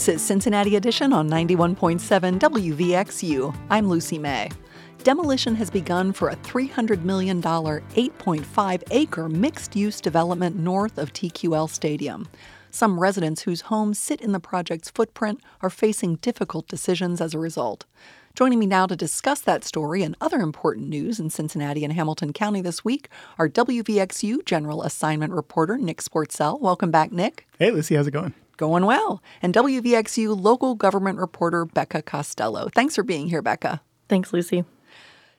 This is Cincinnati Edition on 91.7 WVXU. I'm Lucy May. Demolition has begun for a $300 million, 8.5 acre mixed use development north of TQL Stadium. Some residents whose homes sit in the project's footprint are facing difficult decisions as a result. Joining me now to discuss that story and other important news in Cincinnati and Hamilton County this week are WVXU General Assignment Reporter Nick Swartsell. Welcome back, Nick. Hey, Lucy, how's it going? Going well. And WVXU Local Government Reporter Becca Costello. Thanks for being here, Becca. Thanks, Lucy.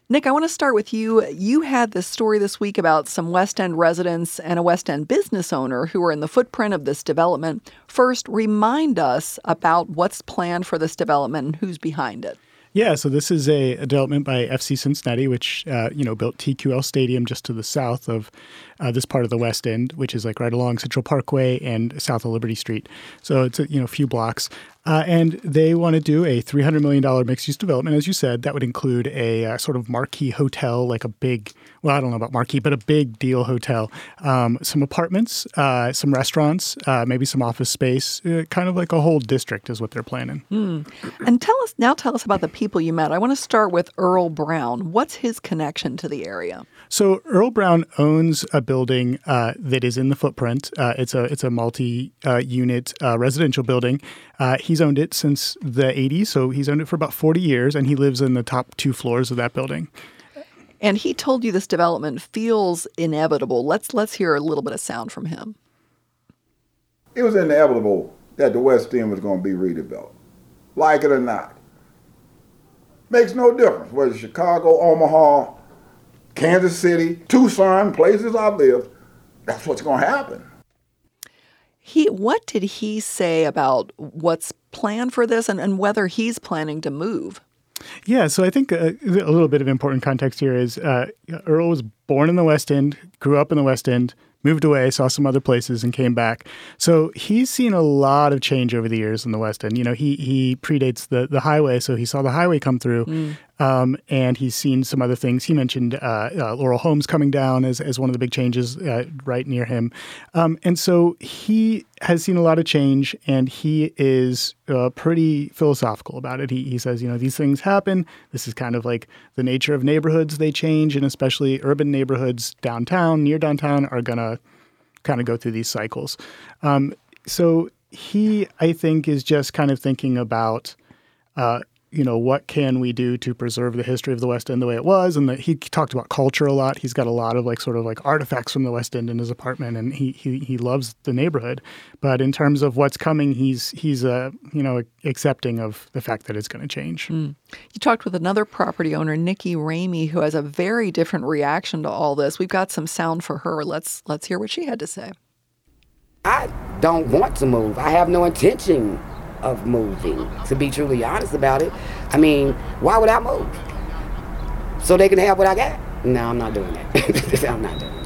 Nick, I want to start with you. You had this story this week about some West End residents and a West End business owner who are in the footprint of this development. First, remind us about what's planned for this development and who's behind it. Yeah, so this is a, a development by FC Cincinnati, which uh, you know built TQL Stadium just to the south of uh, this part of the West End, which is like right along Central Parkway and south of Liberty Street. So it's a you know a few blocks. Uh, and they want to do a $300 million mixed use development. As you said, that would include a uh, sort of marquee hotel, like a big, well, I don't know about marquee, but a big deal hotel, um, some apartments, uh, some restaurants, uh, maybe some office space, uh, kind of like a whole district is what they're planning. Mm. And tell us now, tell us about the people you met. I want to start with Earl Brown. What's his connection to the area? So Earl Brown owns a building uh, that is in the footprint. it's a it's a multi unit residential building. He he's owned it since the 80s, so he's owned it for about 40 years, and he lives in the top two floors of that building. And he told you this development feels inevitable. Let's let's hear a little bit of sound from him. It was inevitable that the West End was going to be redeveloped, like it or not. Makes no difference whether Chicago, Omaha, Kansas City, Tucson, places I've lived. That's what's going to happen. He, what did he say about what's planned for this and, and whether he's planning to move? Yeah, so I think a, uh, a little bit of important context here is uh, Earl was born in the West End, grew up in the West End, moved away, saw some other places, and came back. So he's seen a lot of change over the years in the West End. You know, he he predates the the highway, so he saw the highway come through, mm. Um, and he's seen some other things. He mentioned uh, uh, Laurel Homes coming down as as one of the big changes uh, right near him, um, and so he has seen a lot of change, and he is uh, pretty philosophical about it. He he says, you know, these things happen. This is kind of like the nature of neighborhoods; they change, and especially urban neighborhoods downtown, near downtown, are gonna kind of go through these cycles. Um, so he, I think, is just kind of thinking about, uh, you know, what can we do to preserve the history of the West End the way it was? And he talked about culture a lot. He's got a lot of like sort of like artifacts from the West End in his apartment, and he he, he loves the neighborhood. But in terms of what's coming, he's he's uh, you know accepting of the fact that it's going to change. Mm. You talked with another property owner, Nikki Ramey, who has a very different reaction to all this. We've got some sound for her. Let's let's hear what she had to say. I don't want to move. I have no intention of moving, to be truly honest about it. I mean, why would I move? So they can have what I got? No, I'm not doing that. I'm not doing that.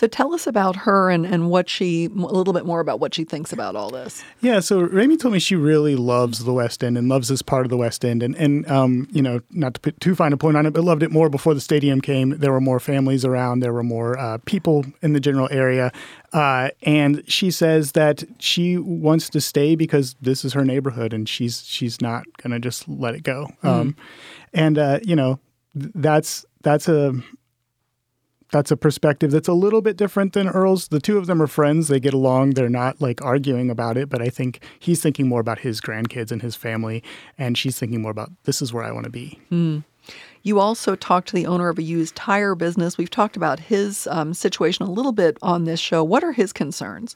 So tell us about her and, and what she, a little bit more about what she thinks about all this. Yeah, so Ramey told me she really loves the West End and loves this part of the West End. And, and um, you know, not to put too fine a point on it, but loved it more before the stadium came. There were more families around, there were more uh, people in the general area. Uh, and she says that she wants to stay because this is her neighborhood, and she's she's not gonna just let it go. Mm. Um, and uh, you know, that's that's a that's a perspective that's a little bit different than Earl's. The two of them are friends; they get along. They're not like arguing about it. But I think he's thinking more about his grandkids and his family, and she's thinking more about this is where I want to be. Mm. You also talked to the owner of a used tire business. We've talked about his um, situation a little bit on this show. What are his concerns?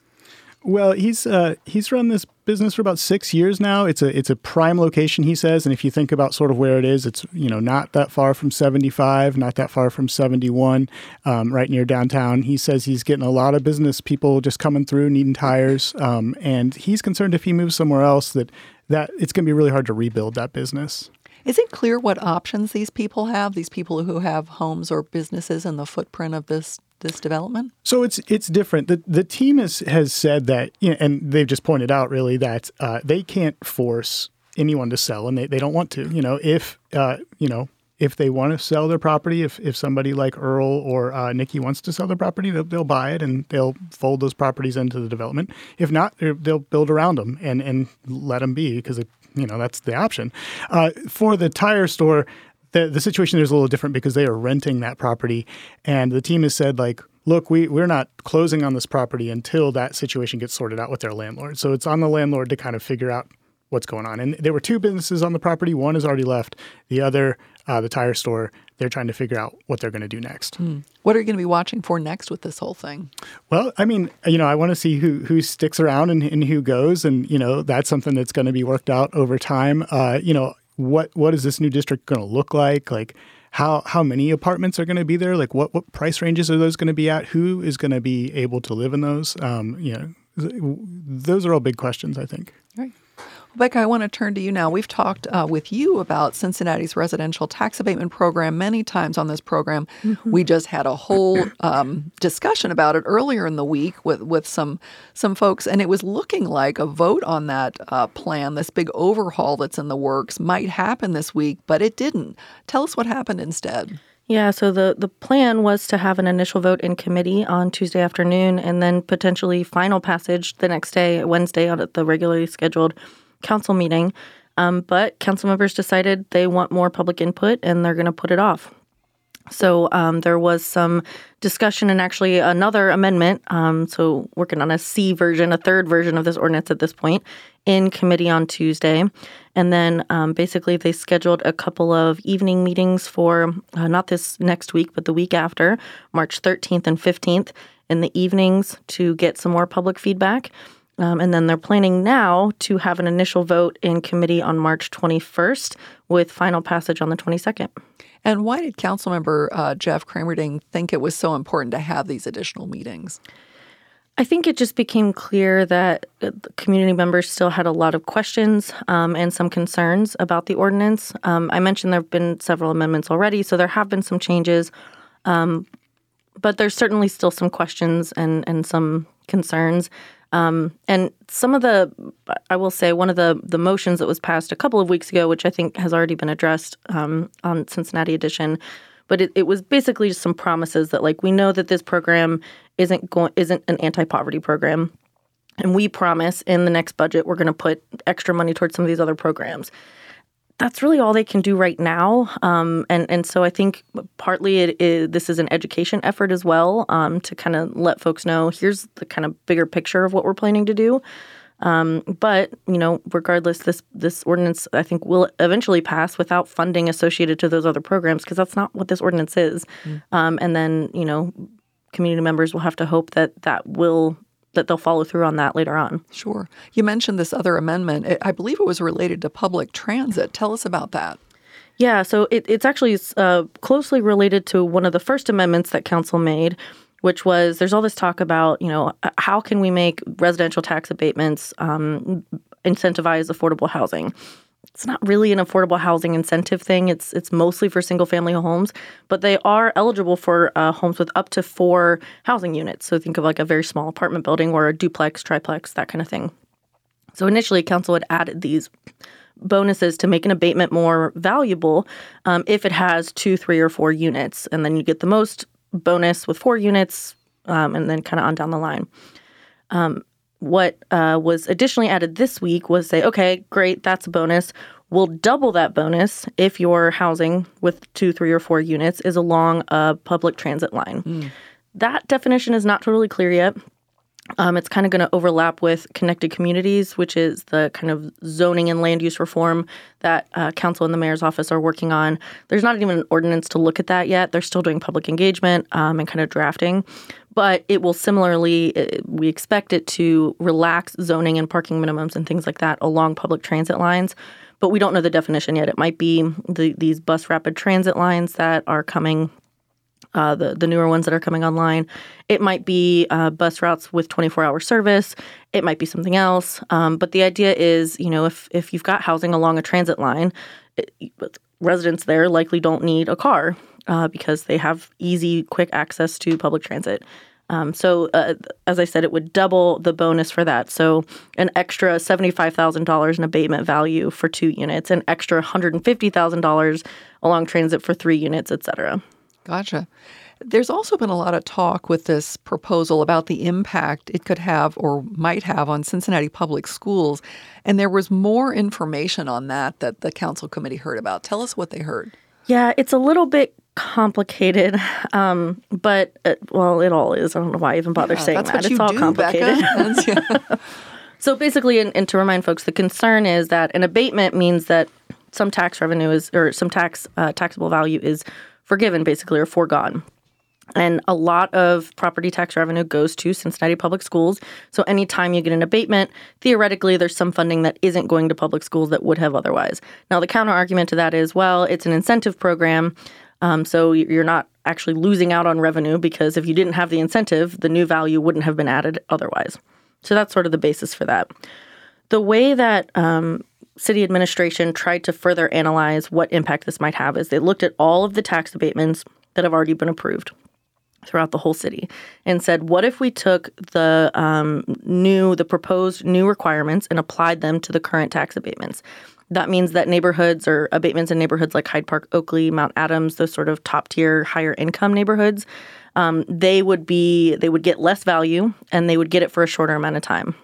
Well, he's uh, he's run this business for about six years now. It's a it's a prime location, he says, and if you think about sort of where it is, it's you know not that far from seventy five, not that far from seventy one, um, right near downtown. He says he's getting a lot of business people just coming through needing tires, um, and he's concerned if he moves somewhere else that that it's going to be really hard to rebuild that business. Is it clear what options these people have? These people who have homes or businesses in the footprint of this this development? So it's it's different. The the team has has said that, you know, and they've just pointed out really that uh, they can't force anyone to sell, and they, they don't want to. You know, if uh, you know if they want to sell their property, if, if somebody like Earl or uh, Nikki wants to sell their property, they'll, they'll buy it and they'll fold those properties into the development. If not, they'll build around them and, and let them be because, you know, that's the option. Uh, for the tire store, the, the situation is a little different because they are renting that property. And the team has said, like, look, we, we're not closing on this property until that situation gets sorted out with their landlord. So it's on the landlord to kind of figure out what's going on. And there were two businesses on the property. One has already left. The other, uh, the tire store, they're trying to figure out what they're going to do next. Mm. What are you going to be watching for next with this whole thing? Well, I mean, you know, I want to see who who sticks around and, and who goes, and you know, that's something that's going to be worked out over time. Uh, you know, what what is this new district going to look like? Like how how many apartments are going to be there? Like what what price ranges are those going to be at? Who is going to be able to live in those? Um, you know, those are all big questions. I think. Right. Becca, I want to turn to you now. We've talked uh, with you about Cincinnati's residential tax abatement program many times on this program. Mm-hmm. We just had a whole um, discussion about it earlier in the week with, with some some folks, and it was looking like a vote on that uh, plan, this big overhaul that's in the works, might happen this week, but it didn't. Tell us what happened instead. Yeah, so the, the plan was to have an initial vote in committee on Tuesday afternoon and then potentially final passage the next day, Wednesday, on the regularly scheduled council meeting. Um, but council members decided they want more public input and they're going to put it off. So um, there was some discussion and actually another amendment. Um, so working on a C version, a third version of this ordinance at this point in committee on Tuesday. And then um, basically they scheduled a couple of evening meetings for uh, not this next week, but the week after, March 13th and 15th in the evenings to get some more public feedback. Um, and then they're planning now to have an initial vote in committee on March 21st with final passage on the 22nd. And why did Councilmember uh, Jeff Cramerding think it was so important to have these additional meetings? I think it just became clear that uh, community members still had a lot of questions um, and some concerns about the ordinance. Um, I mentioned there have been several amendments already, so there have been some changes. Um, but there's certainly still some questions and, and some concerns. Um, and some of the, I will say, one of the the motions that was passed a couple of weeks ago, which I think has already been addressed um, on Cincinnati Edition, but it, it was basically just some promises that, like, we know that this program isn't going isn't an anti poverty program, and we promise in the next budget we're going to put extra money towards some of these other programs that's really all they can do right now. Um, and and so I think partly it is this is an education effort as well um, to kind of let folks know here's the kind of bigger picture of what we're planning to do. Um, but you know, regardless, this this ordinance I think will eventually pass without funding associated to those other programs because that's not what this ordinance is. Mm. and then you know, community members will have to hope that that will that they'll follow through on that later on. Sure. You mentioned this other amendment. I believe it was related to public transit. Tell us about that. Yeah, so it, it's actually uh, closely related to one of the first amendments that council made, which was there's all this talk about, you know, how can we make residential tax abatements um, incentivize affordable housing? It's not really an affordable housing incentive thing. It's it's mostly for single family homes, but they are eligible for uh, homes with up to four housing units. So think of like a very small apartment building or a duplex, triplex, that kind of thing. So initially, council had added these bonuses to make an abatement more valuable um, if it has two, three, or four units, and then you get the most bonus with four units, um, and then kind of on down the line. Um, what uh, was additionally added this week was say, okay, great, that's a bonus. We'll double that bonus if your housing with two, three, or four units is along a public transit line. Mm. That definition is not totally clear yet. Um, it's kind of going to overlap with connected communities, which is the kind of zoning and land use reform that uh, council and the mayor's office are working on. There's not even an ordinance to look at that yet. They're still doing public engagement um, and kind of drafting but it will similarly, uh, we expect it to relax zoning and parking minimums and things like that along public transit lines. But we don't know the definition yet. It might be the, these bus rapid transit lines that are coming, uh, the, the newer ones that are coming online. It might be uh, bus routes with 24 hour service. It might be something else. Um, but the idea is, you know, if, if you've got housing along a transit line, it, residents there likely don't need a car uh, because they have easy, quick access to public transit. Um, so, uh, as I said, it would double the bonus for that. So, an extra $75,000 in abatement value for two units, an extra $150,000 along transit for three units, et cetera. Gotcha. There's also been a lot of talk with this proposal about the impact it could have or might have on Cincinnati public schools. And there was more information on that that the council committee heard about. Tell us what they heard. Yeah, it's a little bit complicated, um, but uh, well, it all is. I don't know why I even bother Yeah, saying that's that. what It's you all do, complicated. Becca. So basically, and, and to remind folks, the concern is that an abatement means that some tax revenue is, or some tax uh, taxable value is forgiven, basically, or foregone. And a lot of property tax revenue goes to Cincinnati public schools. So anytime you get an abatement, theoretically, there's some funding that isn't going to public schools that would have otherwise. Now, the counter argument to that is, well, it's an incentive program. Um, so you're not actually losing out on revenue because if you didn't have the incentive, the new value wouldn't have been added otherwise. So that's sort of the basis for that. The way that um, city administration tried to further analyze what impact this might have is they looked at all of the tax abatements that have already been approved throughout the whole city and said, what if we took the um, new, the proposed new requirements and applied them to the current tax abatements? That means that neighborhoods or abatements in neighborhoods like Hyde Park, Oakley, Mount Adams, those sort of top tier, higher income neighborhoods, um, they would be they would get less value and they would get it for a shorter amount of time.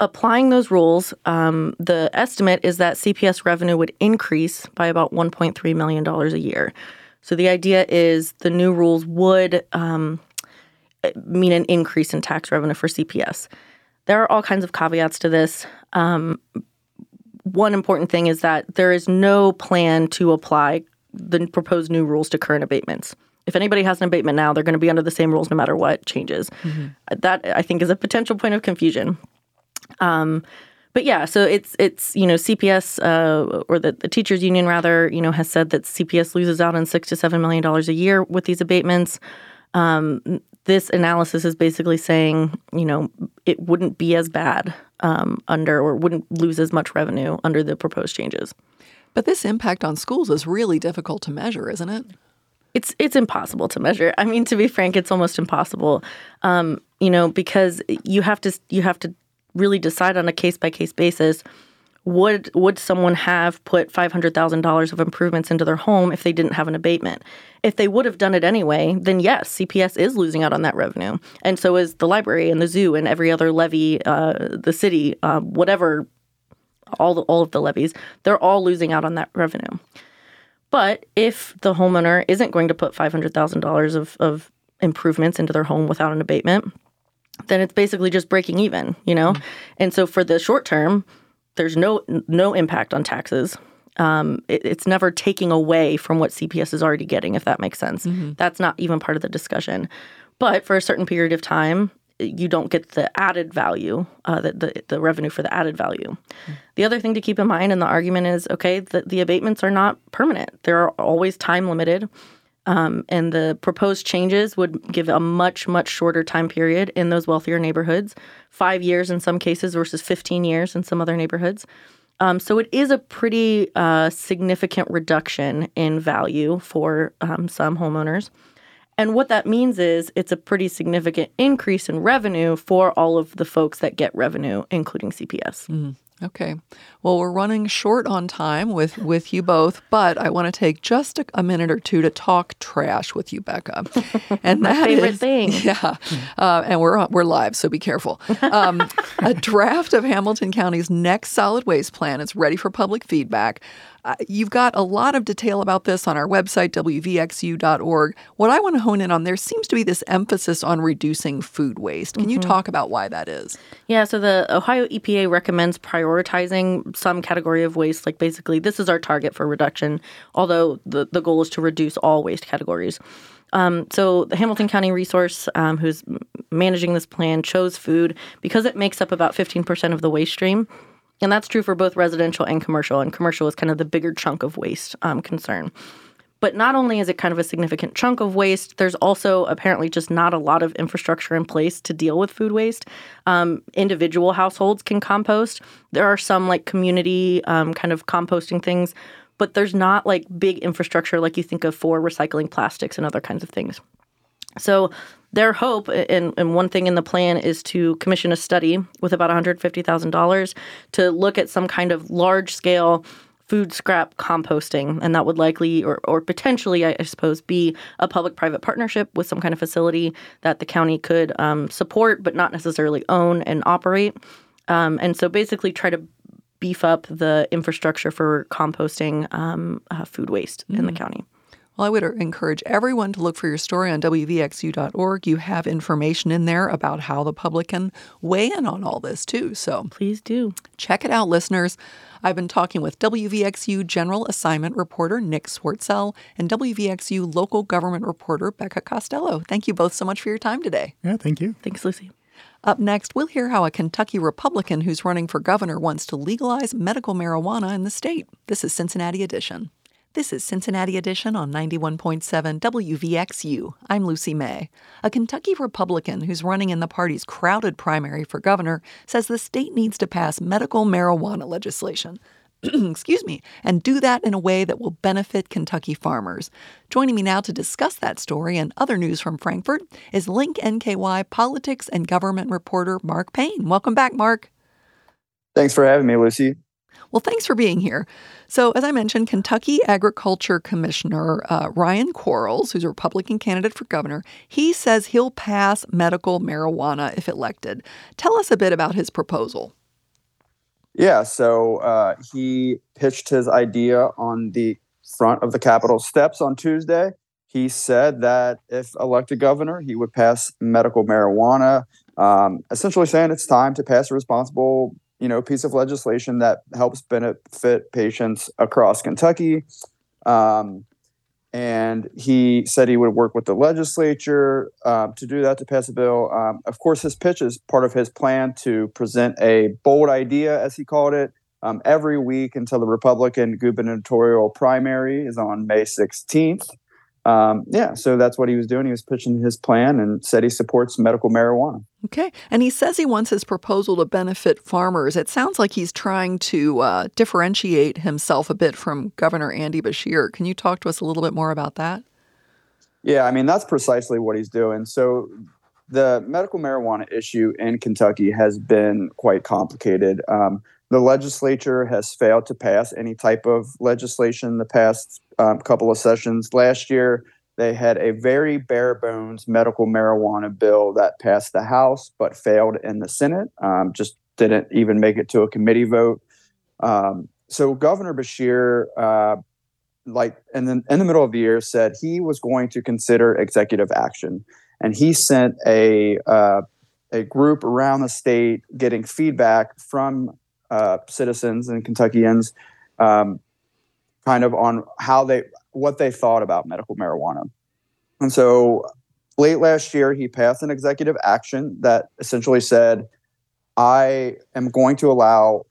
Applying those rules, um, the estimate is that CPS revenue would increase by about 1.3 million dollars a year. So the idea is the new rules would um, mean an increase in tax revenue for CPS. There are all kinds of caveats to this. Um, one important thing is that there is no plan to apply the proposed new rules to current abatements. If anybody has an abatement now, they're going to be under the same rules no matter what changes. That I think is a potential point of confusion. Um, but yeah, so it's it's you know CPS uh, or the, the teachers union rather you know has said that CPS loses out on six to seven million dollars a year with these abatements. Um, this analysis is basically saying you know it wouldn't be as bad um, under or wouldn't lose as much revenue under the proposed changes. But this impact on schools is really difficult to measure, isn't it? It's it's impossible to measure. I mean, to be frank, it's almost impossible. Um, you know, because you have to you have to really decide on a case by case basis. Would would someone have put five hundred thousand dollars of improvements into their home if they didn't have an abatement? If they would have done it anyway, then yes, CPS is losing out on that revenue, and so is the library and the zoo and every other levy, uh, the city, uh, whatever, all the, all of the levies, they're all losing out on that revenue. But if the homeowner isn't going to put five hundred thousand dollars of of improvements into their home without an abatement, then it's basically just breaking even, you know. And so for the short term, there's no no impact on taxes. Um, it, it's never taking away from what CPS is already getting, if that makes sense. That's not even part of the discussion. But for a certain period of time, you don't get the added value, uh, the, the the revenue for the added value. The other thing to keep in mind in the argument is okay that the abatements are not permanent; they're always time limited. Um, and the proposed changes would give a much, much shorter time period in those wealthier neighborhoods five years in some cases versus 15 years in some other neighborhoods. Um, so it is a pretty uh, significant reduction in value for um, some homeowners. And what that means is it's a pretty significant increase in revenue for all of the folks that get revenue, including CPS. Okay. Well, we're running short on time with with you both, but I want to take just a, a minute or two to talk trash with you, Becca. And My that favorite is- thing. Yeah. Uh, and we're we're live, so be careful. Um, a draft of Hamilton County's next solid waste plan is ready for public feedback. Uh, you've got a lot of detail about this on our website, wvxu.org. What I want to hone in on there seems to be this emphasis on reducing food waste. Can you talk about why that is? Yeah, so the Ohio EPA recommends prioritizing some category of waste, like basically this is our target for reduction, although the, the goal is to reduce all waste categories. Um, so the Hamilton County Resource, um, who's managing this plan, chose food because it makes up about 15% of the waste stream. And that's true for both residential and commercial. And commercial is kind of the bigger chunk of waste um, concern. But not only is it kind of a significant chunk of waste, there's also apparently just not a lot of infrastructure in place to deal with food waste. Um, individual households can compost. There are some like community um, kind of composting things, but there's not like big infrastructure like you think of for recycling plastics and other kinds of things. So their hope, and, and one thing in the plan is to commission a study with about $150,000 to look at some kind of large scale food scrap composting. And that would likely or, or potentially, I, suppose, be a public private partnership with some kind of facility that the county could um, support, but not necessarily own and operate. Um, and so basically try to beef up the infrastructure for composting um, uh, food waste mm. in the mm. county. Well, I would encourage everyone to look for your story on WVXU.org. You have information in there about how the public can weigh in on all this, too. So please do. Check it out, listeners. I've been talking with WVXU General Assignment Reporter Nick Swartsell and WVXU Local Government Reporter Becca Costello. Thank you both so much for your time today. Yeah, thank you. Thanks, Lucy. Up next, we'll hear how a Kentucky Republican who's running for governor wants to legalize medical marijuana in the state. This is Cincinnati Edition. This is Cincinnati Edition on 91.7 WVXU. I'm Lucy May. A Kentucky Republican who's running in the party's crowded primary for governor says the state needs to pass medical marijuana legislation. excuse me, and do that in a way that will benefit Kentucky farmers. Joining me now to discuss that story and other news from Frankfort is Link NKY politics and government reporter Mark Payne. Welcome back, Mark. Thanks for having me, Lucy. Well, thanks for being here. So, as I mentioned, Kentucky Agriculture Commissioner uh, Ryan Quarles, who's a Republican candidate for governor, he says he'll pass medical marijuana if elected. Tell us a bit about his proposal. Yeah, so uh, he pitched his idea on the front of the Capitol steps on Tuesday. He said that if elected governor, he would pass medical marijuana, um, essentially saying it's time to pass a responsible you know piece of legislation that helps benefit patients across Kentucky. Um, and he said he would work with the legislature um, to do that to pass a bill. Um, of course, his pitch is part of his plan to present a bold idea, as he called it, um, every week until the Republican gubernatorial primary is on May 16th um, yeah, so that's what he was doing. He was pitching his plan and said he supports medical marijuana. Okay. And he says he wants his proposal to benefit farmers. It sounds like he's trying to uh, differentiate himself a bit from Governor Andy Beshear. Can you talk to us a little bit more about that? Yeah, I mean, that's precisely what he's doing. So, the medical marijuana issue in Kentucky has been quite complicated. Um, the legislature has failed to pass any type of legislation in the past um, couple of sessions. Last year, they had a very bare bones medical marijuana bill that passed the House but failed in the Senate, um, just didn't even make it to a committee vote. Um, so Governor Beshear, uh, like in the, in the middle of the year, said he was going to consider executive action, and he sent a uh, a group around the state getting feedback from uh, citizens and Kentuckians, um, kind of on how they what they thought about medical marijuana. And so, late last year, he passed an executive action that essentially said, "I am going to allow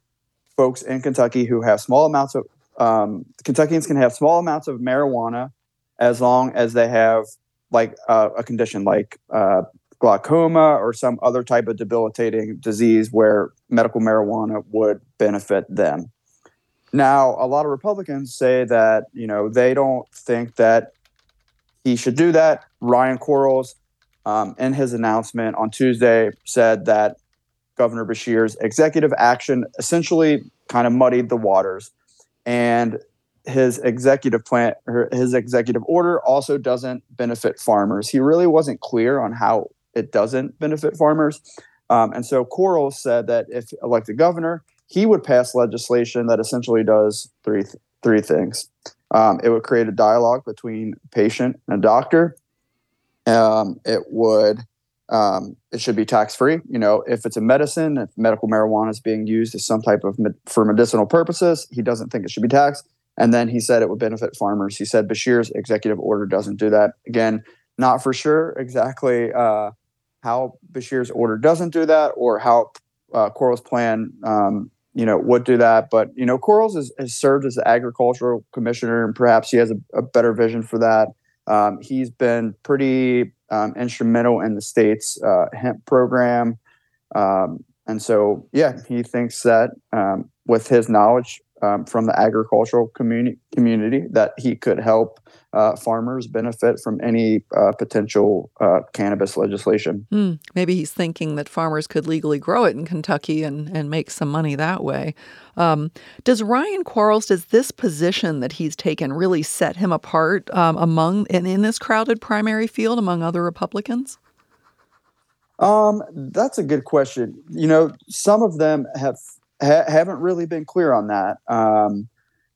folks in Kentucky who have small amounts of um, Kentuckians can have small amounts of marijuana as long as they have like uh, a condition like uh, glaucoma or some other type of debilitating disease where medical marijuana would benefit them. Now, a lot of Republicans say that, you know, they don't think that he should do that. Ryan Quarles, um, in his announcement on Tuesday, said that Governor Beshear's executive action essentially kind of muddied the waters. And his executive plan, his executive order also doesn't benefit farmers. He really wasn't clear on how it doesn't benefit farmers. Um, and so Quarles said that if elected governor, he would pass legislation that essentially does three th- three things. Um, it would create a dialogue between patient and doctor. Um, it would um, it should be tax free. You know, if it's a medicine, if medical marijuana is being used as some type of med- for medicinal purposes, he doesn't think it should be taxed. And then he said it would benefit farmers. He said Beshear's executive order doesn't do that. Again, not for sure exactly uh, how Beshear's order doesn't do that or how uh, Quarles' plan, um, you know, would do that. But, you know, Quarles has, has served as the agricultural commissioner and perhaps he has a, a better vision for that. Um, he's been pretty um, instrumental in the state's uh, hemp program. Um, and so, yeah, he thinks that um, with his knowledge um, from the agricultural community community that he could help uh, farmers benefit from any uh, potential uh, cannabis legislation. Hmm. Maybe he's thinking that farmers could legally grow it in Kentucky and, and make some money that way. Um, does Ryan Quarles, does this position that he's taken really set him apart um, among and in this crowded primary field among other Republicans? Um, that's a good question. You know, some of them have ha- haven't really been clear on that. Um,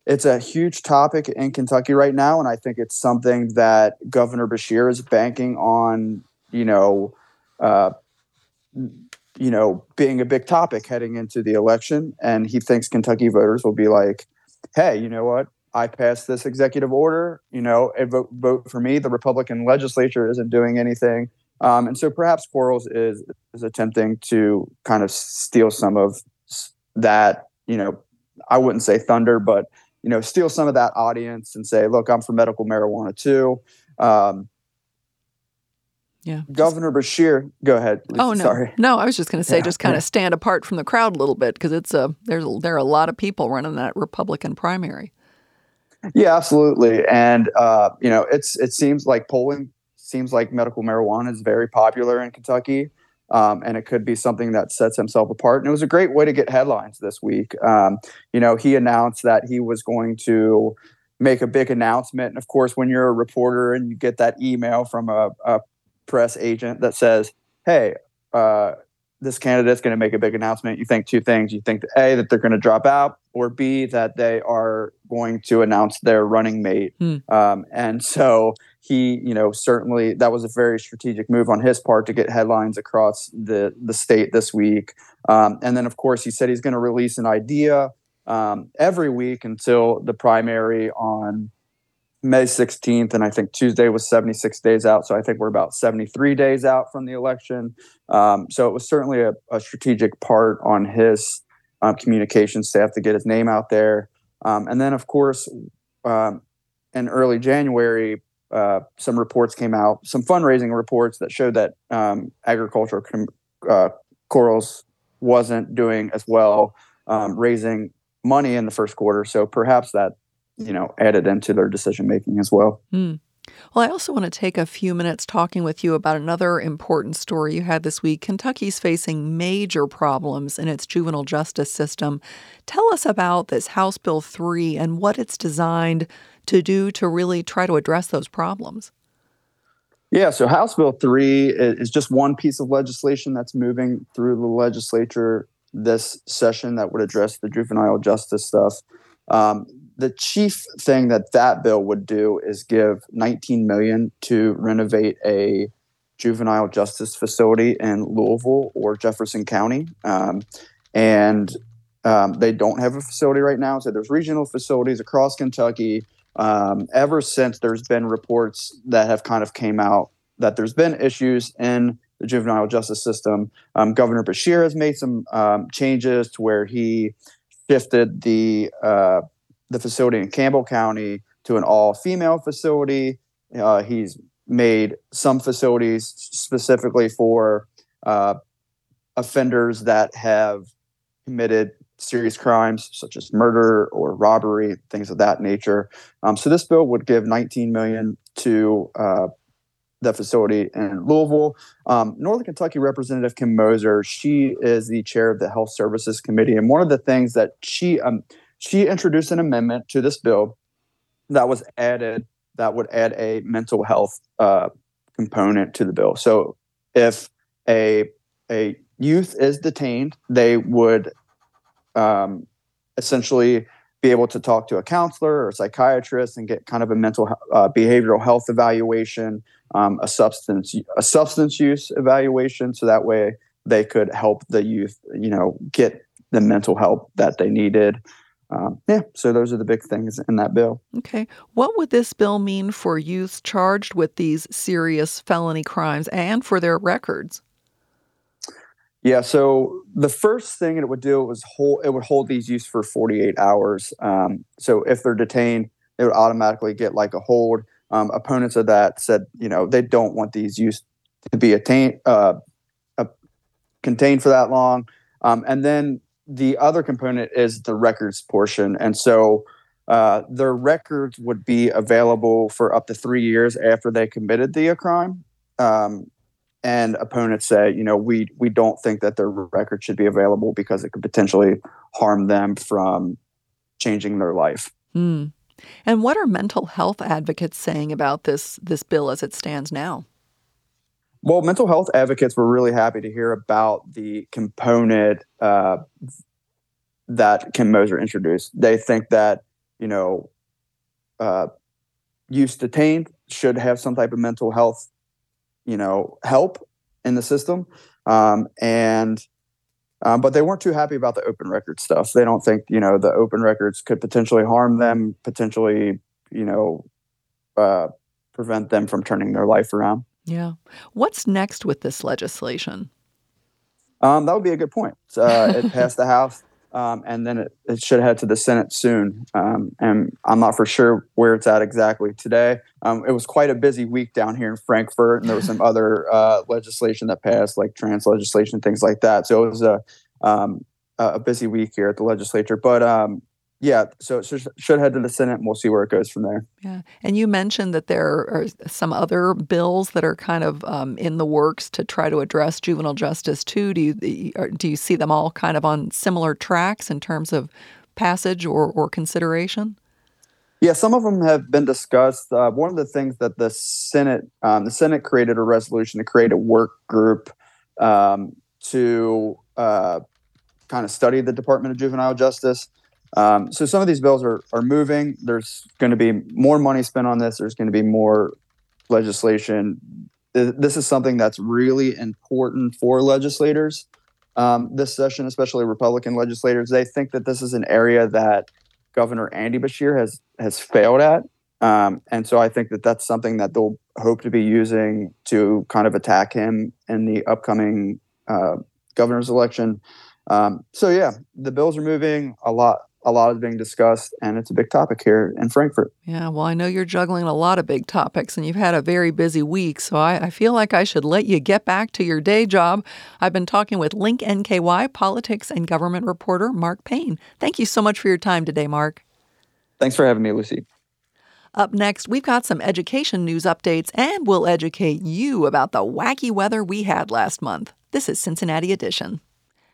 it's a huge topic in Kentucky right now, and I think it's something that Governor Beshear is banking on. You know, uh, you know, being a big topic heading into the election, and he thinks Kentucky voters will be like, "Hey, you know what? I passed this executive order. You know, vote vote for me. The Republican legislature isn't doing anything." Um, and so perhaps Quarles is is attempting to kind of steal some of that, you know, I wouldn't say thunder, but you know, steal some of that audience and say, look, I'm for medical marijuana too. Um, yeah. Governor Beshear, go ahead. Oh no, sorry. No, I was just going to say, Yeah, just kind of stand apart from the crowd a little bit because it's a there's there are a lot of people running that Republican primary. Yeah, absolutely. And uh, you know, it's it seems like polling seems like medical marijuana is very popular in Kentucky, um, and it could be something that sets himself apart. And it was a great way to get headlines this week. Um, you know, he announced that he was going to make a big announcement. And of course, when you're a reporter and you get that email from a, a press agent that says, "Hey." Uh, this candidate's going to make a big announcement. You think two things. You think A, that they're going to drop out, or B, that they are going to announce their running mate. Hmm. Um, and so he, you know, certainly that was a very strategic move on his part to get headlines across the, the state this week. Um, and then, of course, he said he's going to release an idea um, every week until the primary on May 16th, and I think Tuesday was 76 days out. So I think we're about 73 days out from the election. Um, so it was certainly a, a strategic part on his um, communication staff to get his name out there. Um, and then, of course, um, in early January, uh, some reports came out, some fundraising reports that showed that um, agriculture com- uh, Quarles wasn't doing as well, um, raising money in the first quarter. So perhaps that you know added into their decision making as well. Hmm. Well, I also want to take a few minutes talking with you about another important story you had this week. Kentucky's facing major problems in its juvenile justice system. Tell us about this House Bill 3 and what it's designed to do to really try to address those problems. Yeah, so House Bill 3 is just one piece of legislation that's moving through the legislature this session that would address the juvenile justice stuff. Um, the chief thing that that bill would do is give 19 million to renovate a juvenile justice facility in Louisville or Jefferson County. Um, and um, they don't have a facility right now. So there's regional facilities across Kentucky. Um, ever since there's been reports that have kind of came out that there's been issues in the juvenile justice system. Um, Governor Beshear has made some um, changes to where he shifted the uh, the facility in Campbell County to an all female facility. Uh, he's made some facilities specifically for uh, offenders that have committed serious crimes such as murder or robbery, things of that nature. Um, so this bill would give 19 million to uh, the facility in Louisville. Um, Northern Kentucky Representative Kim Moser, she is the chair of the Health Services Committee, and one of the things that she um, she introduced an amendment to this bill that was added that would add a mental health uh, component to the bill. So if a a youth is detained, they would um, essentially be able to talk to a counselor or a psychiatrist and get kind of a mental uh, behavioral health evaluation, um, a substance a substance use evaluation, so that way they could help the youth, you know, get the mental help that they needed. Um, yeah, so those are the big things in that bill. Okay. What would this bill mean for youths charged with these serious felony crimes and for their records? Yeah, so the first thing it would do was hold it would hold these youths for 48 hours. Um, so if they're detained, they would automatically get like a hold. Um, opponents of that said, you know, they don't want these youths to be attained, uh, uh, contained for that long. Um, and then the other component is the records portion, and so uh, their records would be available for up to three years after they committed the crime. Um, and opponents say, you know, we we don't think that their record should be available because it could potentially harm them from changing their life. Mm. And what are mental health advocates saying about this this bill as it stands now? Well, mental health advocates were really happy to hear about the component uh, that Kim Moser introduced. They think that you know, uh, youth detained should have some type of mental health, you know, help in the system. Um, and um, but they weren't too happy about the open record stuff. They don't think you know the open records could potentially harm them, potentially you know uh, prevent them from turning their life around. Yeah. What's next with this legislation? Um, that would be a good point. Uh, it passed the House um, and then it, it, should head to the Senate soon. Um, and I'm not for sure where it's at exactly today. Um, it was quite a busy week down here in Frankfort, and there was some other uh, legislation that passed, like trans legislation, things like that. So it was a um, a busy week here at the legislature. But um, yeah, so it should, should head to the Senate, and we'll see where it goes from there. Yeah, and you mentioned that there are some other bills that are kind of um, in the works to try to address juvenile justice too. Do you do you see them all kind of on similar tracks in terms of passage or, or consideration? Yeah, some of them have been discussed. Uh, one of the things that the Senate um, the Senate created a resolution to create a work group um, to uh, kind of study the Department of Juvenile Justice. Um, so some of these bills are are moving. There's going to be more money spent on this. There's going to be more legislation. This is something that's really important for legislators um, this session, especially Republican legislators. They think that this is an area that Governor Andy Beshear has has failed at, um, and so I think that that's something that they'll hope to be using to kind of attack him in the upcoming uh, governor's election. Um, so yeah, the bills are moving a lot a lot is being discussed, and it's a big topic here in Frankfort. Yeah, well, I know you're juggling a lot of big topics, and you've had a very busy week, so I, I feel like I should let you get back to your day job. I've been talking with Link NKY politics and government reporter Mark Payne. Thank you so much for your time today, Mark. Thanks for having me, Lucy. Up next, we've got some education news updates, and we'll educate you about the wacky weather we had last month. This is Cincinnati Edition.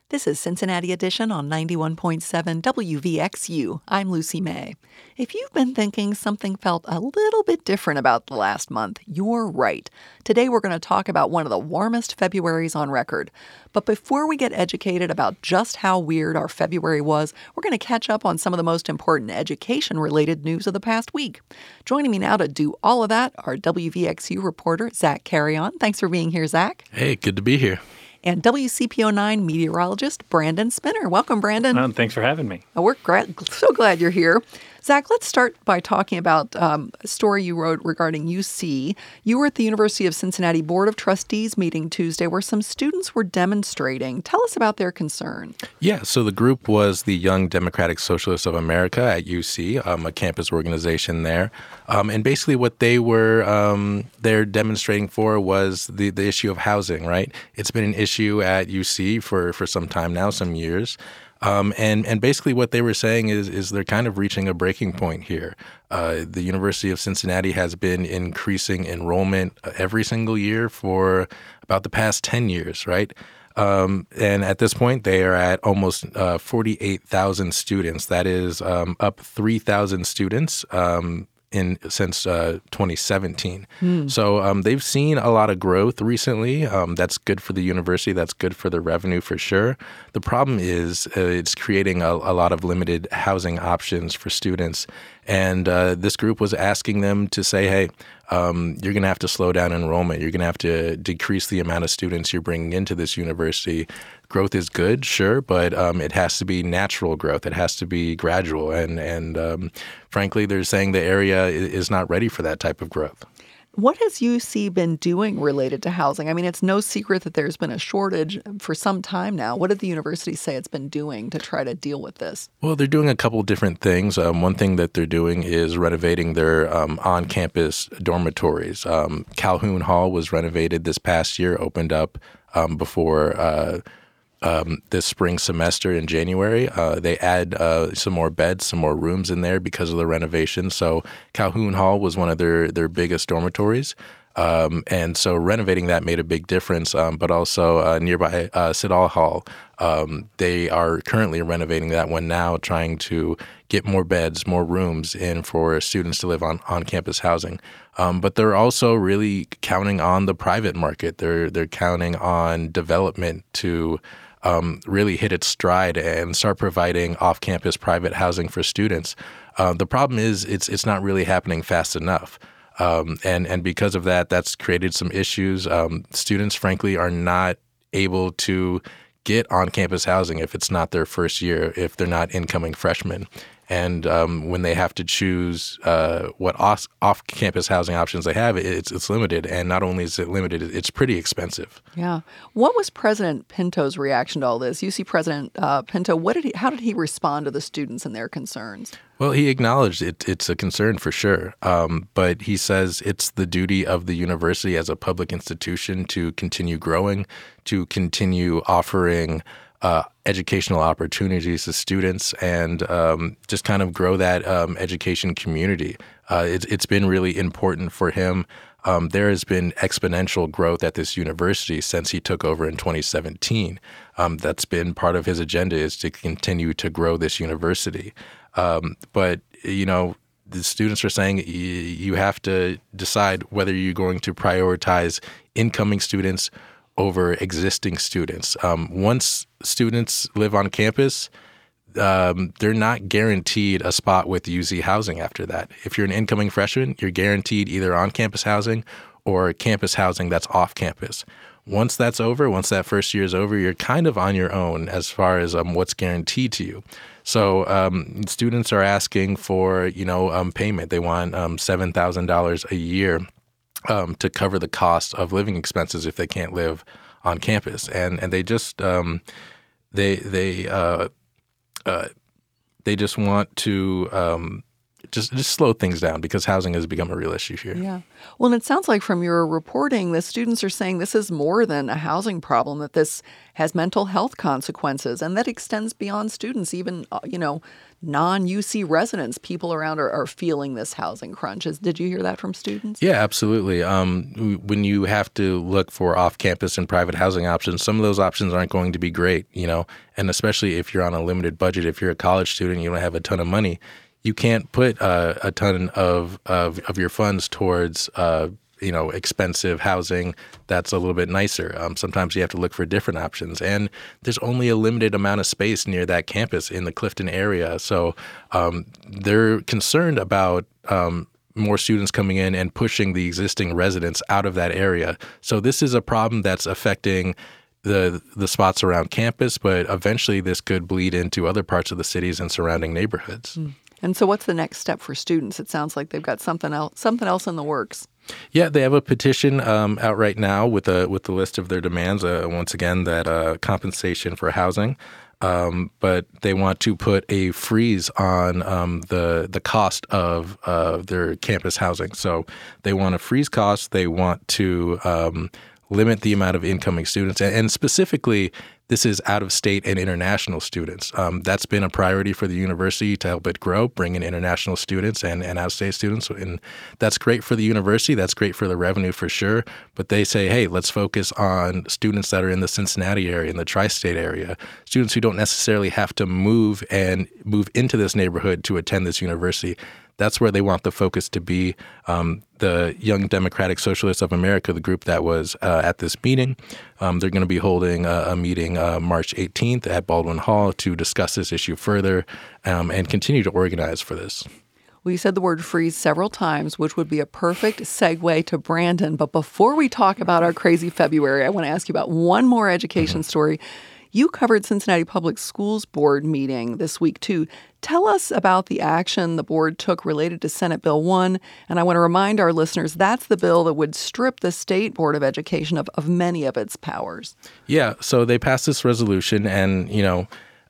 This is Cincinnati Edition on 91.7 WVXU. I'm Lucy May. If you've been thinking something felt a little bit different about the last month, you're right. Today we're going to talk about one of the warmest Februarys on record. But before we get educated about just how weird our February was, we're going to catch up on some of the most important education related news of the past week. Joining me now to do all of that are WVXU reporter Zach Carrion. Thanks for being here, Zach. Hey, good to be here and WCPO9 meteorologist Brandon Spinner. Welcome, Brandon. Um, thanks for having me. we're gra- so glad you're here. Zach, let's start by talking about um, a story you wrote regarding UC. You were at the University of Cincinnati Board of Trustees meeting Tuesday where some students were demonstrating. Tell us about their concern. Yeah, so the group was the Young Democratic Socialists of America at UC, um, a campus organization there. Um, and basically, what they were um, they're demonstrating for was the, the issue of housing, right? It's been an issue at UC for, for some time now, some years. Um, and and basically what they were saying is is they're kind of reaching a breaking point here. Uh, the University of Cincinnati has been increasing enrollment uh, every single year for about the past ten years, right? Um, and at this point, they are at almost uh, 48,000 students. That is um, up 3,000 students um, in since uh, 2017. Hmm. So um, they've seen a lot of growth recently. Um, that's good for the university. That's good for the revenue for sure. The problem is uh, it's creating a, a, lot of limited housing options for students. And uh, this group was asking them to say, hey, um, you're going to have to slow down enrollment. You're going to have to decrease the amount of students you're bringing into this university growth is good, sure, but um, it has to be natural growth. It has to be gradual, and and um, frankly, they're saying the area is not ready for that type of growth. What has UC been doing related to housing? I mean, it's no secret that there's been a shortage for some time now. What did the university say it's been doing to try to deal with this? Well, they're doing a couple different things. Um, one thing that they're doing is renovating their um, on campus dormitories. Um, Calhoun Hall was renovated this past year, opened up um, before. Uh, um, this spring semester in January. Uh, they add uh, some more beds, some more rooms in there because of the renovation. So Calhoun Hall was one of their their biggest dormitories. Um, and so renovating that made a big difference. Um, but also uh, nearby uh, Siddall Hall, um, they are currently renovating that one now, trying to get more beds, more rooms in for students to live on on campus housing. Um, but they're also really counting on the private market. They're they're counting on development to um, really hit its stride and start providing off-campus private housing for students. Uh, the problem is it's it's not really happening fast enough. Um, and and because of that, that's created some issues. Um, students, frankly, are not able to get on-campus housing if it's not their first year, if they're not incoming freshmen. And um, when they have to choose uh, what off, campus housing options they have, it's, it's limited. And not only is it limited, it's pretty expensive. Yeah. What was President Pinto's reaction to all this? UC President uh, Pinto, what did he, how did he respond to the students and their concerns? Well, he acknowledged it, it's a concern for sure, um, but he says it's the duty of the university as a public institution to continue growing, to continue offering uh, educational opportunities to students and um, just kind of grow that um, education community. Uh, it, it's been really important for him. Um, there has been exponential growth at this university since he took over in 2017. Um, that's been part of his agenda is to continue to grow this university. Um, but you know, the students are saying you have to decide whether you're going to prioritize incoming students over existing students. Um, once students live on campus, um, they're not guaranteed a spot with UC housing after that. If you're an incoming freshman, you're guaranteed either on campus housing or campus housing that's off campus. Once that's over, once that first year is over, you're kind of on your own as far as um, what's guaranteed to you. So um, students are asking for you know um, payment. They want um, seven thousand dollars a year um, to cover the cost of living expenses if they can't live on campus, and and they just um, they they uh, uh, they just want to um, just just slow things down because housing has become a real issue here. Yeah. Well, and it sounds like from your reporting, the students are saying this is more than a housing problem; that this has mental health consequences, and that extends beyond students. Even uh, you know, non UC residents, people around are, are feeling this housing crunch. Is, did you hear that from students? Yeah, absolutely. Um, when you have to look for off-campus and private housing options, some of those options aren't going to be great. You know, and especially if you're on a limited budget, if you're a college student, you don't have a ton of money you can't put uh, a ton of, of, of your funds towards uh, you know expensive housing that's a little bit nicer. Um, sometimes you have to look for different options, and there's only a limited amount of space near that campus in the Clifton area. So um, they're concerned about. Um, more students coming in and pushing the existing residents out of that area. So this is a problem that's affecting the the spots around campus, but eventually this could bleed into other parts of the cities and surrounding neighborhoods. Mm. And so, what's the next step for students? It sounds like they've got something else, something else in the works. Yeah, they have a petition um, out right now with a with the list of their demands. Uh, once again, that uh, compensation for housing, um, but they want to put a freeze on um, the the cost of uh, their campus housing. So they want to freeze costs. They want to um, limit the amount of incoming students, and specifically, this is out of state and international students. Um, that's been a priority for the university to help it grow, bring in international students and, and out of state students. And that's great for the university. That's great for the revenue for sure. But they say, hey, let's focus on students that are in the Cincinnati area, in the tri state area, students who don't necessarily have to move and move into this neighborhood to attend this university that's where they want the focus to be. Um, the Young Democratic Socialists of America, the group that was uh, at this meeting, um, they're going to be holding a, a meeting uh, March 18th at Baldwin Hall to discuss this issue further um, and continue to organize for this. We said the word freeze several times, which would be a perfect segue to Brandon. But before we talk about our crazy February, I want to ask you about one more education mm-hmm. story you covered Cincinnati Public Schools Board meeting this week, too. Tell us about the action the board took related to Senate Bill 1. And I want to remind our listeners that's the bill that would strip the State Board of Education of, of many of its powers. Yeah. So they passed this resolution, and, you know,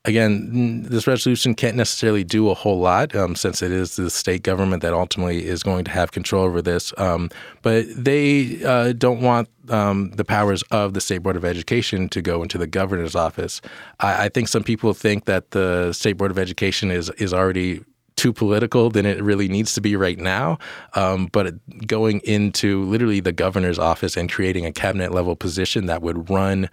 again, this resolution can't necessarily do a whole lot um, since it is the state government that ultimately is going to have control over this. Um, but they uh, don't want um, the powers of the State Board of Education to go into the governor's office. I, I think some people think that the State Board of Education is is already too political than it really needs to be right now. Um, but going into literally the governor's office and creating a cabinet level position that would run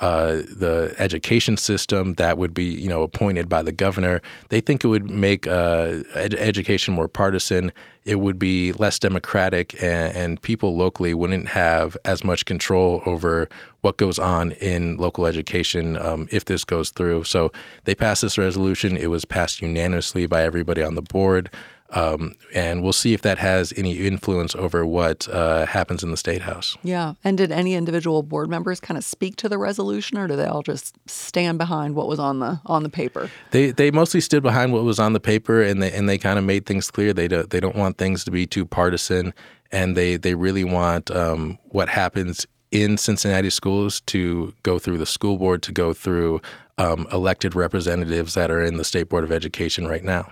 uh, the education system that would be, you know, appointed by the governor. They think it would make uh, ed- education more partisan. It would be less democratic, and, and, people locally wouldn't have as much control over what goes on in local education um, if this goes through. So they passed this resolution. It was passed unanimously by everybody on the board. Um, and we'll see if that has any influence over what uh, happens in the state house. Yeah. And did any individual board members kind of speak to the resolution, or do they all just stand behind what was on the on the paper? They they mostly stood behind what was on the paper, and they and they kind of made things clear. They don't they don't want things to be too partisan, and they they really want um, what happens in Cincinnati schools to go through the school board, to go through um, elected representatives that are in the state board of education right now.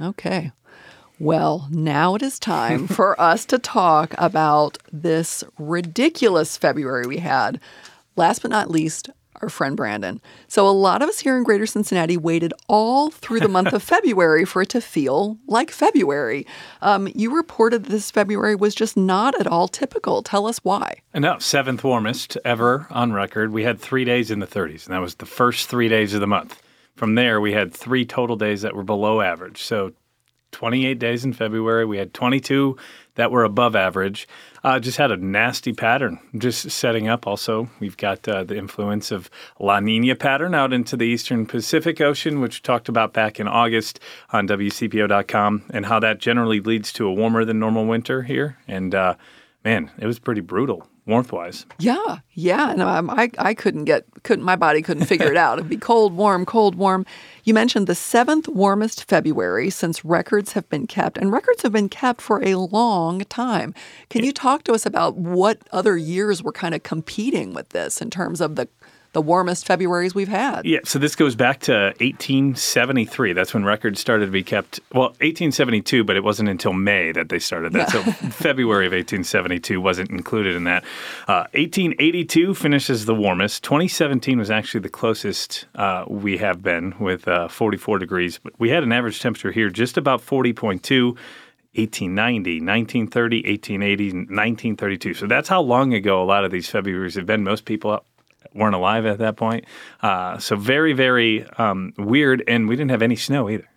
Okay. Well, now it is time for us to talk about this ridiculous February we had. Last but not least, our friend Brandon. So, a lot of us here in Greater Cincinnati waited all through the month of February for it to feel like February. Um, you reported this February was just not at all typical. Tell us why. No, seventh warmest ever on record. We had three days in the 30s, and that was the first three days of the month. From there, we had three total days that were below average. So 28 days in February. We had 22 that were above average. Uh, just had a nasty pattern just setting up. Also, we've got uh, the influence of La Nina pattern out into the eastern Pacific Ocean, which we talked about back in August on WCPO.com, and how that generally leads to a warmer than normal winter here. And uh, man, it was pretty brutal warmth wise. Yeah, yeah, and um, I I couldn't get couldn't my body couldn't figure it out. It'd be cold, warm, cold, warm. You mentioned the seventh warmest February since records have been kept, and records have been kept for a long time. Can you talk to us about what other years were kind of competing with this in terms of the the warmest Februarys we've had. Yeah, so this goes back to 1873. That's when records started to be kept. Well, 1872, but it wasn't until May that they started that. so February of 1872 wasn't included in that. Uh, 1882 finishes the warmest. 2017 was actually the closest uh, we have been with uh, 44 degrees. But we had an average temperature here just about 40.2. 1890, 1930, 1880, 1932. So that's how long ago a lot of these Februarys have been. Most people weren't alive at that point. Uh, so very, very um, weird. And we didn't have any snow either.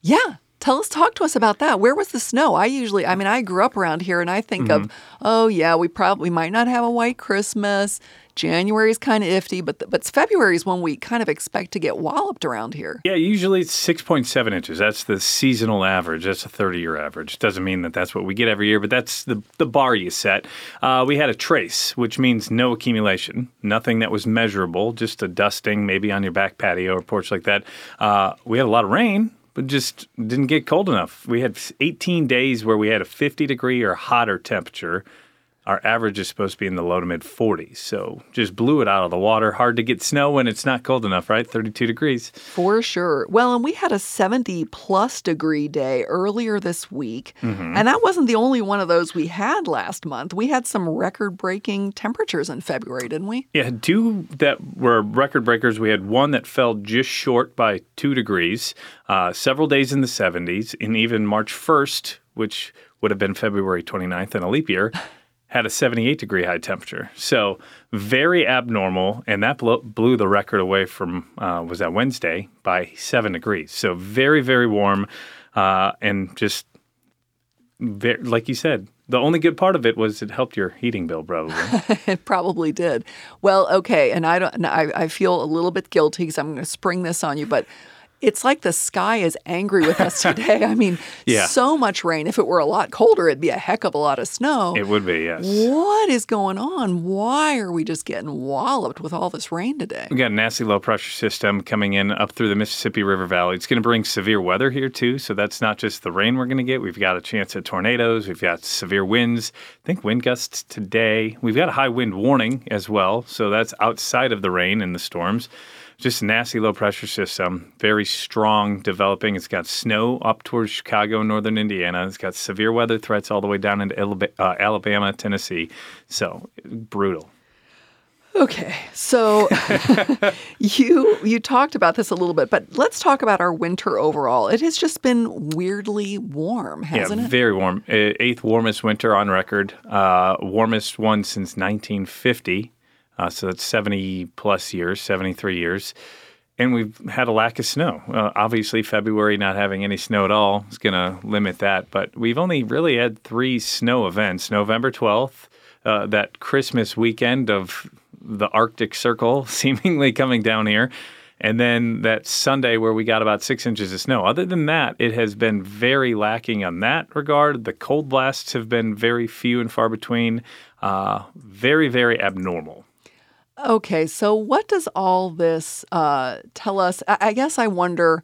Yeah. Tell us, talk to us about that. Where was the snow? I usually, I mean, I grew up around here and I think mm-hmm. of, oh, yeah, we probably might not have a white Christmas. January is kind of iffy, but the, but February is when we kind of expect to get walloped around here. Yeah, usually it's 6.7 inches. That's the seasonal average. That's a 30 year average. Doesn't mean that that's what we get every year, but that's the, the bar you set. Uh, we had a trace, which means no accumulation, nothing that was measurable, just a dusting maybe on your back patio or porch like that. Uh, we had a lot of rain, but just didn't get cold enough. We had 18 days where we had a 50 degree or hotter temperature our average is supposed to be in the low to mid 40s. So just blew it out of the water. Hard to get snow when it's not cold enough, right? 32 degrees. For sure. Well, and we had a 70 plus degree day earlier this week. Mm-hmm. And that wasn't the only one of those we had last month. We had some record breaking temperatures in February, didn't we? Yeah, two that were record breakers. We had one that fell just short by two degrees, uh, several days in the 70s, and even March 1st, which would have been February 29th in a leap year. had a 78 degree high temperature. So very abnormal, and that blew the record away from uh, was that Wednesday by seven degrees. So very very warm, uh, and just very, like you said. The only good part of it was it helped your heating bill, probably. it probably did. Well, okay, and I don't. I, I feel a little bit guilty because I'm going to spring this on you, but it's like the sky is angry with us today. I mean, yeah. so much rain. If it were a lot colder, it'd be a heck of a lot of snow. It would be, yes. What is going on? Why are we just getting walloped with all this rain today? We got a nasty low pressure system coming in up through the Mississippi River Valley. It's going to bring severe weather here, too. So that's not just the rain we're going to get. We've got a chance at tornadoes. We've got severe winds. I think wind gusts today. We've got a high wind warning as well. So that's outside of the rain and the storms. Just a nasty low pressure system, very strong developing. It's got snow up towards Chicago and northern Indiana. It's got severe weather threats all the way down into uh, Alabama, Tennessee. So brutal. Okay, so you you talked about this a little bit, but let's talk about our winter overall. It has just been weirdly warm, hasn't yeah, it? very warm. Eighth warmest winter on record. Uh, warmest one since 1950. Uh, so that's 70 plus years, 73 years. And we've had a lack of snow. Uh, obviously, February not having any snow at all is going to limit that. But we've only really had three snow events November 12th, uh, that Christmas weekend of the Arctic Circle seemingly coming down here. And then that Sunday where we got about six inches of snow. Other than that, it has been very lacking on that regard. The cold blasts have been very few and far between, uh, very, very abnormal. Okay, so what does all this uh, tell us? I-, I guess I wonder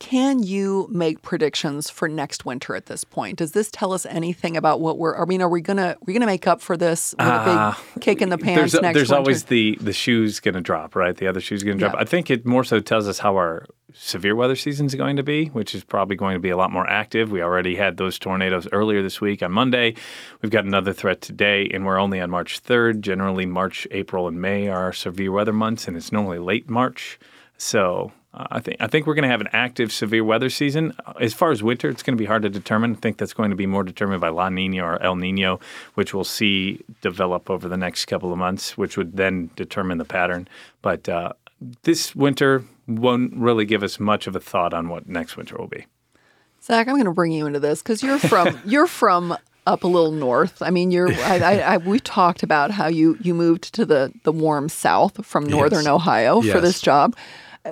can you make predictions for next winter at this point? Does this tell us anything about what we're? I mean, are we gonna we gonna make up for this with uh, a big uh, kick in the pants there's, next There's winter? always the the shoes gonna drop, right? The other shoes gonna drop. Yeah. I think it more so tells us how our severe weather season is going to be, which is probably going to be a lot more active. We already had those tornadoes earlier this week on Monday. We've got another threat today, and we're only on March 3rd. Generally, March, April, and May are severe weather months, and it's normally late March. So uh, I think I think we're going to have an active severe weather season. As far as winter, it's going to be hard to determine. I think that's going to be more determined by La Nina or El Nino, which we'll see develop over the next couple of months, which would then determine the pattern. But uh, this winter won't really give us much of a thought on what next winter will be. Zach, I'm going to bring you into this because you're from you're from up a little north. I mean, you're. I, I, I, we talked about how you you moved to the the warm South from northern yes. Ohio yes. for this job.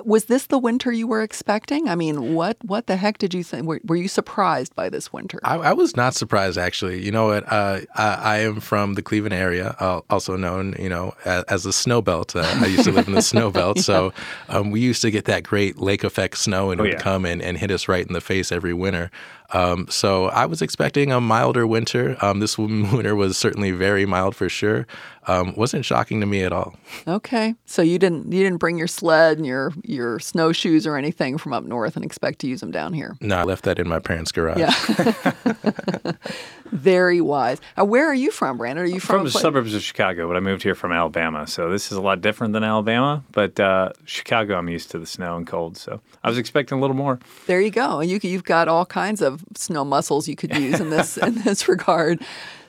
Was this the winter you were expecting? I mean, what what the heck did you think? Were, were you surprised by this winter? I, I, was not surprised, actually. You know what? Uh, I, I, am from the Cleveland area, uh, also known, you know, as, as the snow belt. Uh, I used to live in the snow belt, yeah. so um, we used to get that great lake effect snow, and oh, it would yeah. come and, and hit us right in the face every winter. Um, so I was expecting a milder winter. Um, this winter was certainly very mild for sure. Um, wasn't shocking to me at all. Okay, so you didn't you didn't bring your sled and your your snowshoes or anything from up north and expect to use them down here. No, I left that in my parents' garage. Yeah. very wise. Uh, where are you from, Brandon? Are you from, from the place? suburbs of Chicago? But I moved here from Alabama, so this is a lot different than Alabama. But uh, Chicago, I'm used to the snow and cold, so I was expecting a little more. There you go. You you've got all kinds of snow muscles you could use in this in this regard.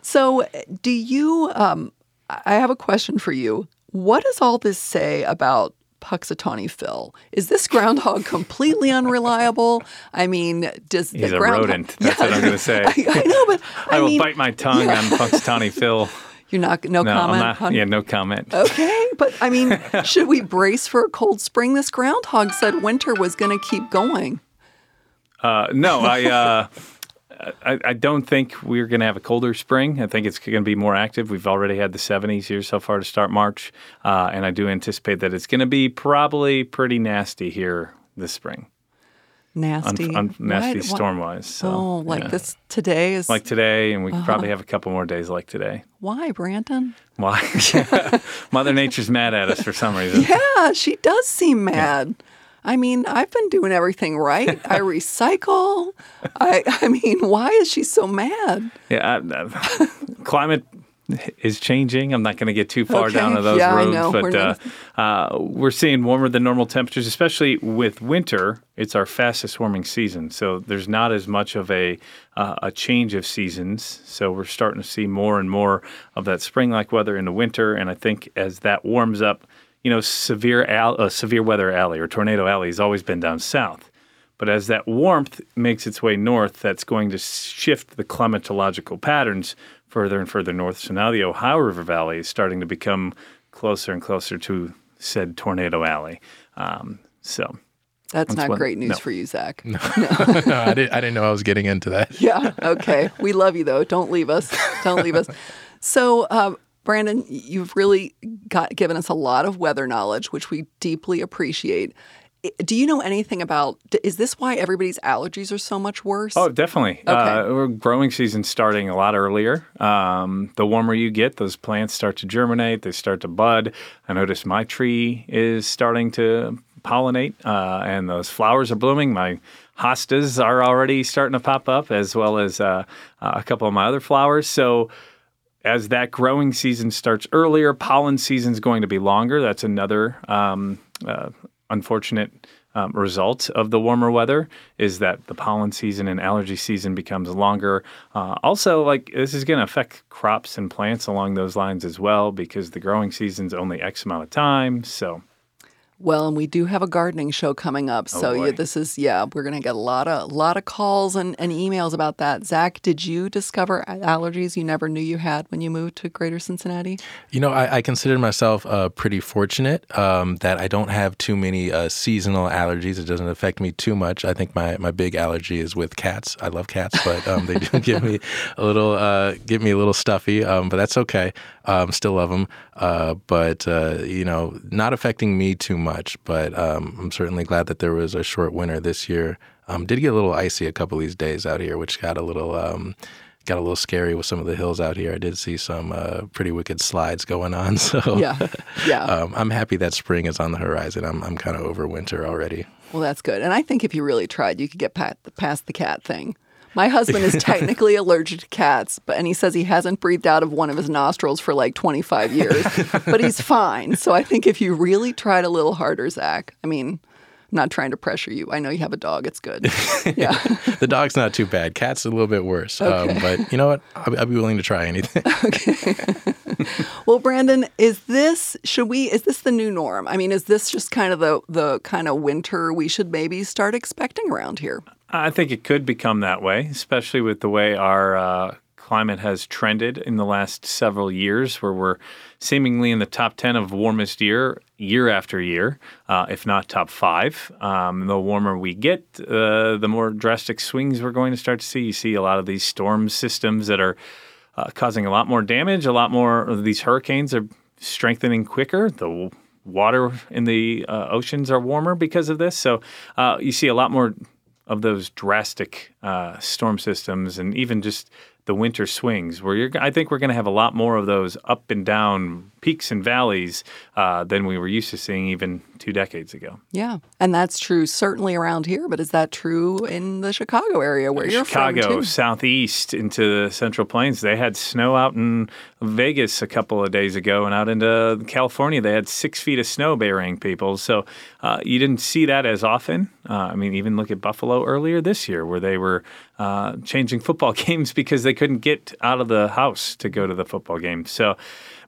So, do you? Um, I have a question for you. What does all this say about Punxsutawney Phil. Is this groundhog completely unreliable? I mean, does He's the a groundhog, rodent. That's yeah, what I'm going to say. I, I, know, but I, I will mean, bite my tongue yeah. on Punxsutawney Phil. You're not no, no comment. Not, on, yeah, no comment. Okay, but I mean, should we brace for a cold spring? This groundhog said winter was going to keep going. Uh, no, I. Uh, I, I, don't think we're going to have a colder spring. I think it's going to be more active. We've already had the 70s here so far to start March, uh, and I do anticipate that it's going to be probably pretty nasty here this spring. Nasty, un, un, nasty storm wise. So, oh, like yeah. this today is like today, and we uh-huh. probably have a couple more days like today. Why, Brandon? Why? Mother Nature's mad at us for some reason. Yeah, she does seem mad. Yeah. I mean, I've been doing everything right. I recycle. I, I mean, why is she so mad? Yeah, uh, climate is changing. I'm not going to get too far okay. down those yeah, roads, but we're, uh, uh, we're seeing warmer than normal temperatures, especially with winter. It's our fastest warming season, so there's not as much of a uh, a change of seasons. So we're starting to see more and more of that spring-like weather in the winter, and I think as that warms up you know, severe al- uh, severe weather alley or tornado alley has always been down south. But as that warmth makes its way north, that's going to shift the climatological patterns further and further north. So now the Ohio River Valley is starting to become closer and closer to said tornado alley. Um, so that's, that's not great news no. for you, Zach. No, no. no I, didn't, I didn't know I was getting into that. yeah. Okay. We love you though. Don't leave us. Don't leave us. So, um, Brandon, you've really got given us a lot of weather knowledge, which we deeply appreciate. do you know anything about? Is this why everybody's allergies are so much worse? Oh, definitely. Okay. Uh, growing season starting a lot earlier. Um, the warmer you get, those plants start to germinate. They start to bud. I noticed my tree is starting to pollinate, uh, and those flowers are blooming. My hostas are already starting to pop up, as well as uh, a couple of my other flowers. So as that growing season starts earlier, pollen season is going to be longer. That's another um, uh, unfortunate um, result of the warmer weather is that the pollen season and allergy season becomes longer. Uh, also, like this is going to affect crops and plants along those lines as well because the growing season's only X amount of time. So well, and we do have a gardening show coming up, Oh, so yeah, this is yeah, we're gonna get a lot of lot of calls and, and emails about that. Zach, did you discover allergies you never knew you had when you moved to Greater Cincinnati? You know, I, I consider myself uh, pretty fortunate um, that I don't have too many uh, seasonal allergies. It doesn't affect me too much. I think my, my big allergy is with cats. I love cats, but um, they do give me a little uh, give me a little stuffy. Um, but that's okay. Um, still love them. Uh, but uh, you know, not affecting me too much. Much, but um, I'm certainly glad that there was a short winter this year. Um, did get a little icy a couple of these days out here, which got a little um, got a little scary with some of the hills out here. I did see some uh, pretty wicked slides going on. So Yeah, yeah. um, I'm happy that spring is on the horizon. I'm I'm kind of over winter already. Well, that's good. And I think if you really tried, you could get past the cat thing. My husband is technically allergic to cats, but and he says he hasn't breathed out of one of his nostrils for like 25 years, but he's fine. So I think if you really tried a little harder, Zach, I mean, not trying to pressure you. I know you have a dog. It's good. Yeah. The dog's not too bad. Cat's a little bit worse. Um, but you know what? I'll, I'll be willing to try anything. okay. Well, Brandon, is this should we is this the new norm? I mean, is this just kind of the the kind of winter we should maybe start expecting around here? I think it could become that way, especially with the way our uh, climate has trended in the last several years, where we're seemingly in the top 10 of warmest year, year after year, uh, if not top five. Um, the warmer we get, uh, the more drastic swings we're going to start to see. You see a lot of these storm systems that are uh, causing a lot more damage, a lot more of these hurricanes are strengthening quicker. The water in the uh, oceans are warmer because of this. So uh, you see a lot more of those drastic uh, storm systems and even just the winter swings where you're I think we're going to have a lot more of those up and down peaks and valleys uh, than we were used to seeing even two decades ago. Yeah, and that's true certainly around here. But is that true in the Chicago area where you're Chicago, from too? southeast into the Central Plains. They had snow out in Vegas a couple of days ago, and out into California, they had six feet of snow burying people. So uh, you didn't see that as often. Uh, I mean, even look at Buffalo earlier this year, where they were uh, changing football games because they couldn't get out of the house to go to the football game. So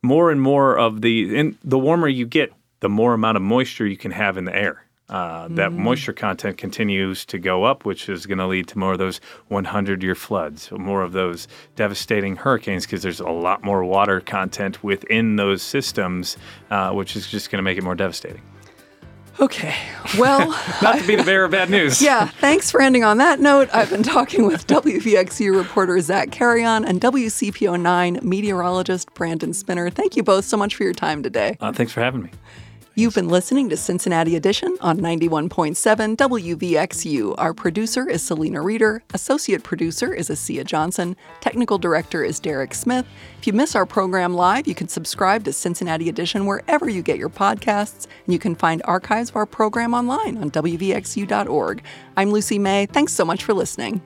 more and more of the and the warmer you get, the more amount of moisture you can have in the air. Uh, that moisture content continues to go up, which is going to lead to more of those 100 year floods, more of those devastating hurricanes, because there's a lot more water content within those systems, uh, which is just going to make it more devastating. Okay, well. Not to be the bearer of bad news. Yeah, thanks for ending on that note. I've been talking with WVXU reporter Zach Carreon and WCPO9 meteorologist Brandon Spinner. Thank you both so much for your time today. Uh, thanks for having me. You've been listening to Cincinnati Edition on 91.7 WVXU. Our producer is Selena Reeder. Associate producer is Asia Johnson. Technical director is Derek Smith. If you miss our program live, you can subscribe to Cincinnati Edition wherever you get your podcasts, and you can find archives of our program online on WVXU.org. I'm Lucy May. Thanks so much for listening.